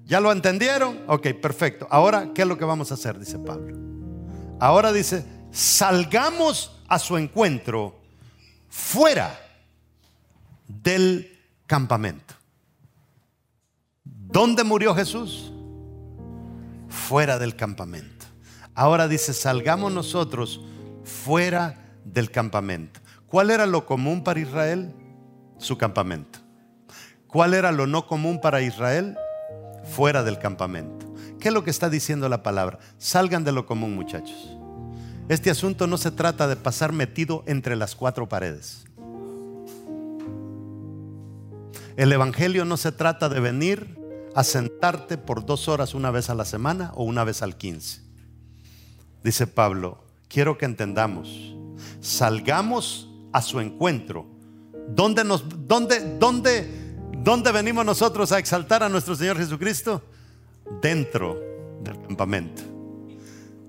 Speaker 1: ¿Ya lo entendieron? Ok, perfecto. Ahora, ¿qué es lo que vamos a hacer? Dice Pablo. Ahora dice, salgamos a su encuentro fuera del campamento. ¿Dónde murió Jesús? Fuera del campamento. Ahora dice, salgamos nosotros fuera del campamento. ¿Cuál era lo común para Israel? Su campamento. ¿Cuál era lo no común para Israel? Fuera del campamento. ¿Qué es lo que está diciendo la palabra? Salgan de lo común, muchachos. Este asunto no se trata de pasar metido entre las cuatro paredes. El Evangelio no se trata de venir a sentarte por dos horas una vez a la semana o una vez al quince. Dice Pablo, quiero que entendamos, salgamos a su encuentro. ¿Dónde, nos, dónde, dónde, dónde venimos nosotros a exaltar a nuestro Señor Jesucristo? Dentro del campamento.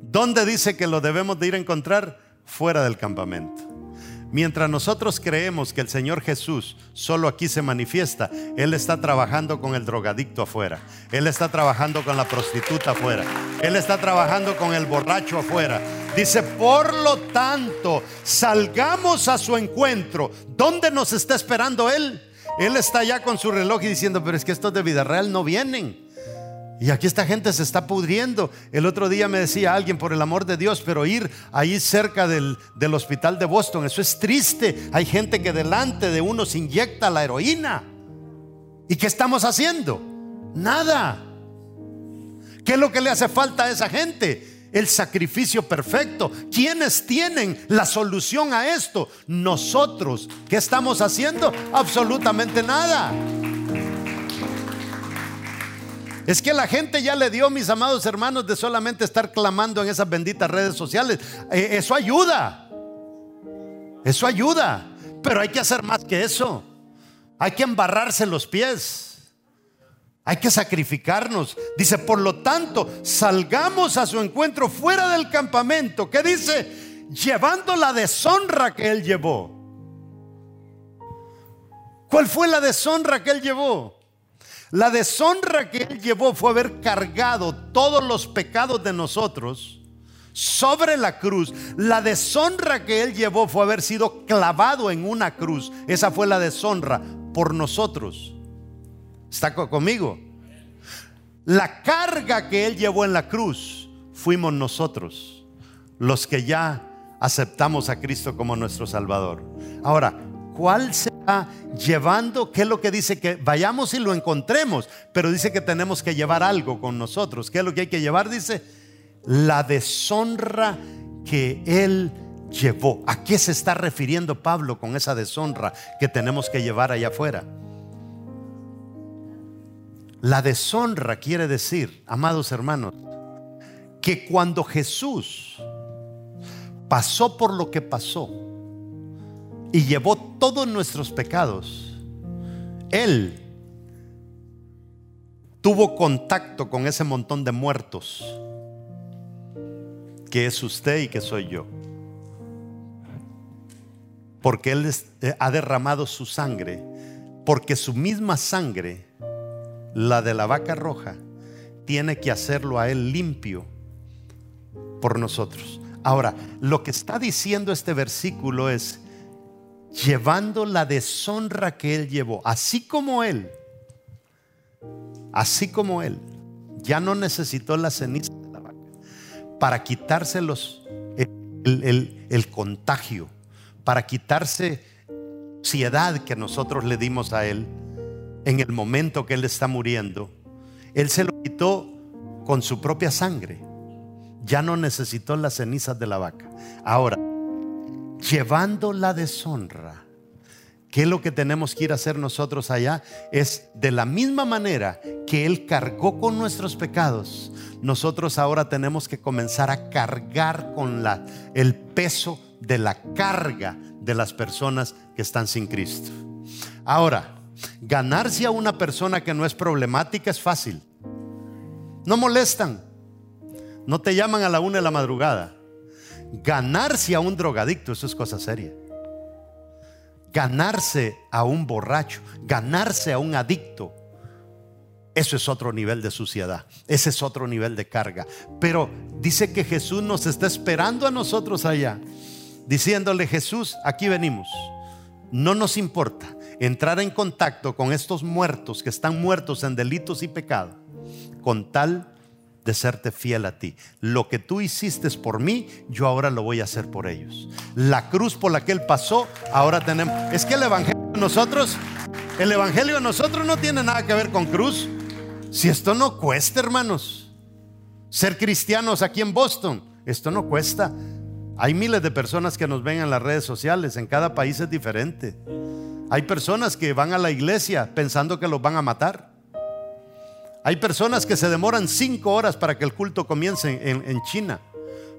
Speaker 1: ¿Dónde dice que lo debemos de ir a encontrar? Fuera del campamento. Mientras nosotros creemos que el Señor Jesús solo aquí se manifiesta, Él está trabajando con el drogadicto afuera, Él está trabajando con la prostituta afuera, Él está trabajando con el borracho afuera. Dice, por lo tanto, salgamos a su encuentro. ¿Dónde nos está esperando Él? Él está ya con su reloj y diciendo, pero es que estos de vida real no vienen. Y aquí esta gente se está pudriendo. El otro día me decía alguien, por el amor de Dios, pero ir ahí cerca del, del, hospital de Boston, eso es triste. Hay gente que delante de uno se inyecta la heroína. ¿Y qué estamos haciendo? Nada. ¿Qué es lo que le hace falta a esa gente? El sacrificio perfecto. ¿Quiénes tienen la solución a esto? Nosotros. ¿Qué estamos haciendo? Absolutamente nada. Es que la gente ya le dio, mis amados hermanos, de solamente estar clamando en esas benditas redes sociales. Eh, eso ayuda. Eso ayuda. Pero hay que hacer más que eso. Hay que embarrarse los pies. Hay que sacrificarnos. Dice, por lo tanto, salgamos a su encuentro fuera del campamento. ¿Qué dice? Llevando la deshonra que él llevó. ¿Cuál fue la deshonra que él llevó? La deshonra que él llevó fue haber cargado todos los pecados de nosotros sobre la cruz. La deshonra que él llevó fue haber sido clavado en una cruz. Esa fue la deshonra por nosotros. ¿Está conmigo? La carga que él llevó en la cruz fuimos nosotros, los que ya aceptamos a Cristo como nuestro Salvador. Ahora, ¿cuál será llevando, ¿qué es lo que dice? Que vayamos y lo encontremos, pero dice que tenemos que llevar algo con nosotros. ¿Qué es lo que hay que llevar? Dice, la deshonra que Él llevó. ¿A qué se está refiriendo Pablo con esa deshonra que tenemos que llevar allá afuera? La deshonra quiere decir, amados hermanos, que cuando Jesús pasó por lo que pasó, y llevó todos nuestros pecados. Él tuvo contacto con ese montón de muertos que es usted y que soy yo. Porque Él eh, ha derramado su sangre, porque su misma sangre, la de la vaca roja, tiene que hacerlo a Él limpio por nosotros. Ahora, lo que está diciendo este versículo es, llevando la deshonra que él llevó, así como él, así como él, ya no necesitó la ceniza de la vaca para quitarse el, el contagio, para quitarse ansiedad que nosotros le dimos a él en el momento que él está muriendo. Él se lo quitó con su propia sangre. Ya no necesitó las cenizas de la vaca. Ahora, llevando la deshonra. ¿Qué es lo que tenemos que ir a hacer nosotros allá? Es de la misma manera que Él cargó con nuestros pecados, nosotros ahora tenemos que comenzar a cargar con la, el peso de la carga de las personas que están sin Cristo. Ahora, ganarse a una persona que no es problemática es fácil. No molestan. No te llaman a la una de la madrugada. Ganarse a un drogadicto, eso es cosa seria. Ganarse a un borracho, ganarse a un adicto, eso es otro nivel de suciedad, ese es otro nivel de carga. Pero dice que Jesús nos está esperando a nosotros allá, diciéndole Jesús, aquí venimos. No nos importa entrar en contacto con estos muertos que están muertos en delitos y pecado, con tal de serte fiel a ti. Lo que tú hiciste por mí, yo ahora lo voy a hacer por ellos. La cruz por la que Él pasó, ahora tenemos... Es que el Evangelio de nosotros, el Evangelio de nosotros no tiene nada que ver con cruz. Si esto no cuesta, hermanos, ser cristianos aquí en Boston, esto no cuesta. Hay miles de personas que nos ven en las redes sociales, en cada país es diferente. Hay personas que van a la iglesia pensando que los van a matar. Hay personas que se demoran cinco horas para que el culto comience en, China,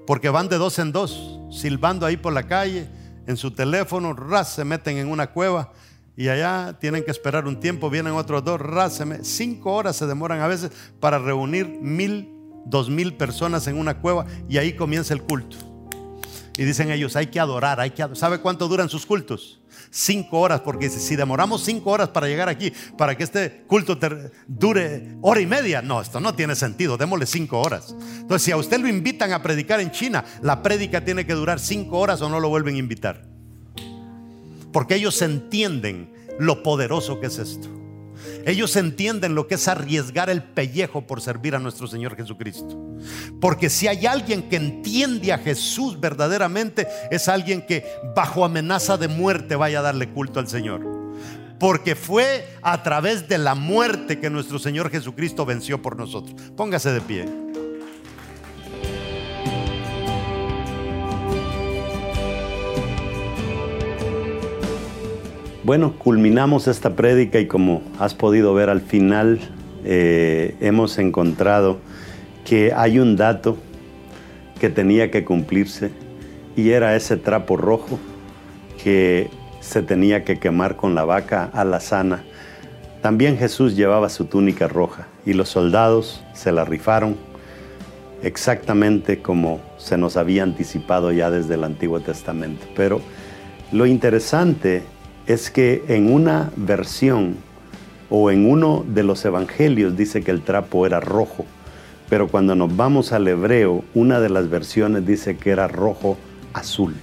Speaker 1: porque van de dos en dos, silbando ahí por la calle, en su teléfono, ras, se meten en una cueva y allá tienen que esperar un tiempo, vienen otros dos, ras, cinco horas se demoran a veces para reunir mil, dos mil personas en una cueva y ahí comienza el culto. Y dicen ellos, hay que adorar, hay que adorar. ¿Sabe cuánto duran sus cultos? Cinco horas, porque si demoramos cinco horas para llegar aquí, para que este culto dure hora y media, no, esto no tiene sentido, démosle cinco horas. Entonces, si a usted lo invitan a predicar en China, la prédica tiene que durar cinco horas o no lo vuelven a invitar. Porque ellos entienden lo poderoso que es esto. Ellos entienden lo que es arriesgar el pellejo por servir a nuestro Señor Jesucristo. Porque si hay alguien que entiende a Jesús verdaderamente, es alguien que bajo amenaza de muerte vaya a darle culto al Señor. Porque fue a través de la muerte que nuestro Señor Jesucristo venció por nosotros. Póngase de pie. Bueno, culminamos esta prédica y como has podido ver al final, eh, hemos encontrado que hay un dato que tenía que cumplirse y era ese trapo rojo que se tenía que quemar con la vaca a la sana. También Jesús llevaba su túnica roja y los soldados se la rifaron exactamente como se nos había anticipado ya desde el Antiguo Testamento. Pero lo interesante es que en una versión o en uno de los evangelios dice que el trapo era rojo, pero cuando nos vamos al hebreo, una de las versiones dice que era rojo azul.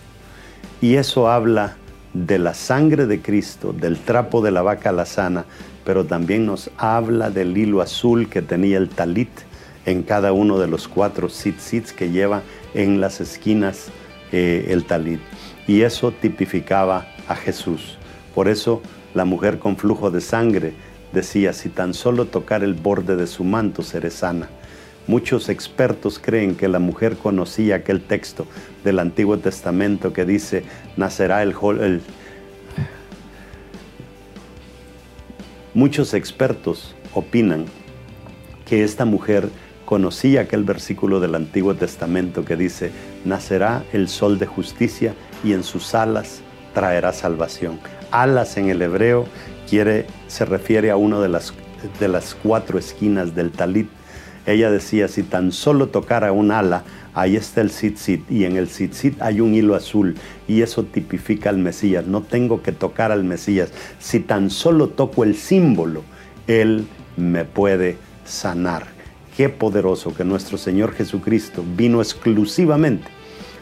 Speaker 1: Y eso habla de la sangre de Cristo, del trapo de la vaca lazana, pero también nos habla del hilo azul que tenía el talit en cada uno de los cuatro tzitzits que lleva en las esquinas eh, el talit. Y eso tipificaba a Jesús. Por eso la mujer con flujo de sangre decía, si tan solo tocar el borde de su manto seré sana. Muchos expertos creen que la mujer conocía aquel texto del Antiguo Testamento que dice, nacerá el. Muchos expertos opinan que esta mujer conocía aquel versículo del Antiguo Testamento que dice, nacerá el sol de justicia y en sus alas traerá salvación alas en el hebreo quiere, se refiere a una de las, de las cuatro esquinas del talit. Ella decía, si tan solo tocara un ala, ahí está el tzitzit y en el tzitzit hay un hilo azul y eso tipifica al Mesías. No tengo que tocar al Mesías. Si tan solo toco el símbolo, Él me puede sanar. Qué poderoso que nuestro Señor Jesucristo vino exclusivamente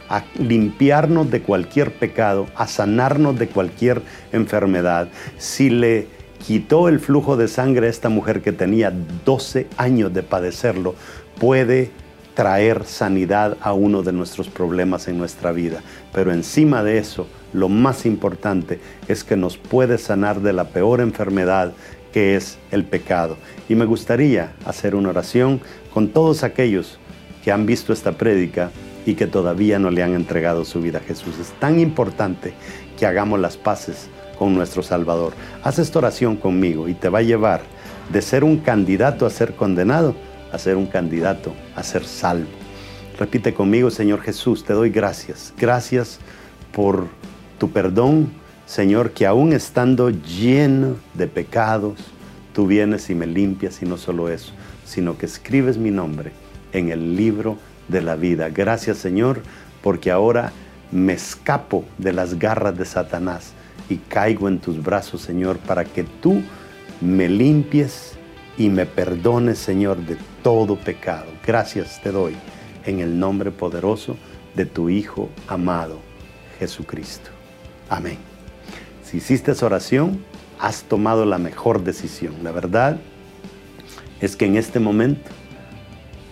Speaker 1: a limpiarnos de cualquier pecado, a sanarnos de cualquier enfermedad. Si le quitó el flujo de sangre a esta mujer que tenía 12 años de padecerlo, puede traer sanidad a uno de nuestros problemas en nuestra vida. Pero encima de eso, lo más importante es que nos puede sanar de la peor enfermedad que es el pecado. Y me gustaría hacer una oración con todos aquellos que han visto esta prédica y que todavía no le han entregado su vida a Jesús. Es tan importante que hagamos las paces con nuestro Salvador. Haz esta oración conmigo y te va a llevar de ser un candidato a ser condenado a ser un candidato a ser salvo. Repite conmigo, Señor Jesús, te doy gracias. Gracias por tu perdón, Señor, que aún estando lleno de pecados, tú vienes y me limpias y no solo eso, sino que escribes mi nombre en el libro de la vida. Gracias Señor, porque ahora me escapo de las garras de Satanás y caigo en tus brazos, Señor, para que tú me limpies y me perdones, Señor, de todo pecado. Gracias te doy en el nombre poderoso de tu Hijo amado, Jesucristo. Amén. Si hiciste esa oración, has tomado la mejor decisión. La verdad es que en este momento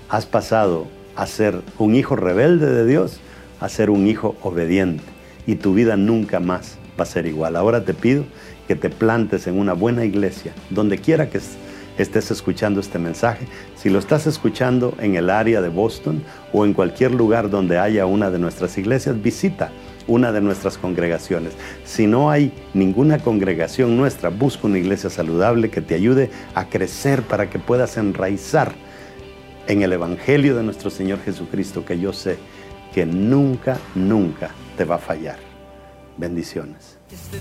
Speaker 1: has pasado a ser un hijo rebelde de Dios a ser un hijo obediente. Y tu vida nunca más va a ser igual. Ahora te pido que te plantes en una buena iglesia, donde quiera que estés escuchando este mensaje. Si lo estás escuchando en el área de Boston o en cualquier lugar donde haya una de nuestras iglesias, visita una de nuestras congregaciones. Si no hay ninguna congregación nuestra, busca una iglesia saludable que te ayude a crecer para que puedas enraizar en el Evangelio de nuestro Señor Jesucristo que yo sé que nunca, nunca te va a fallar. Bendiciones. Este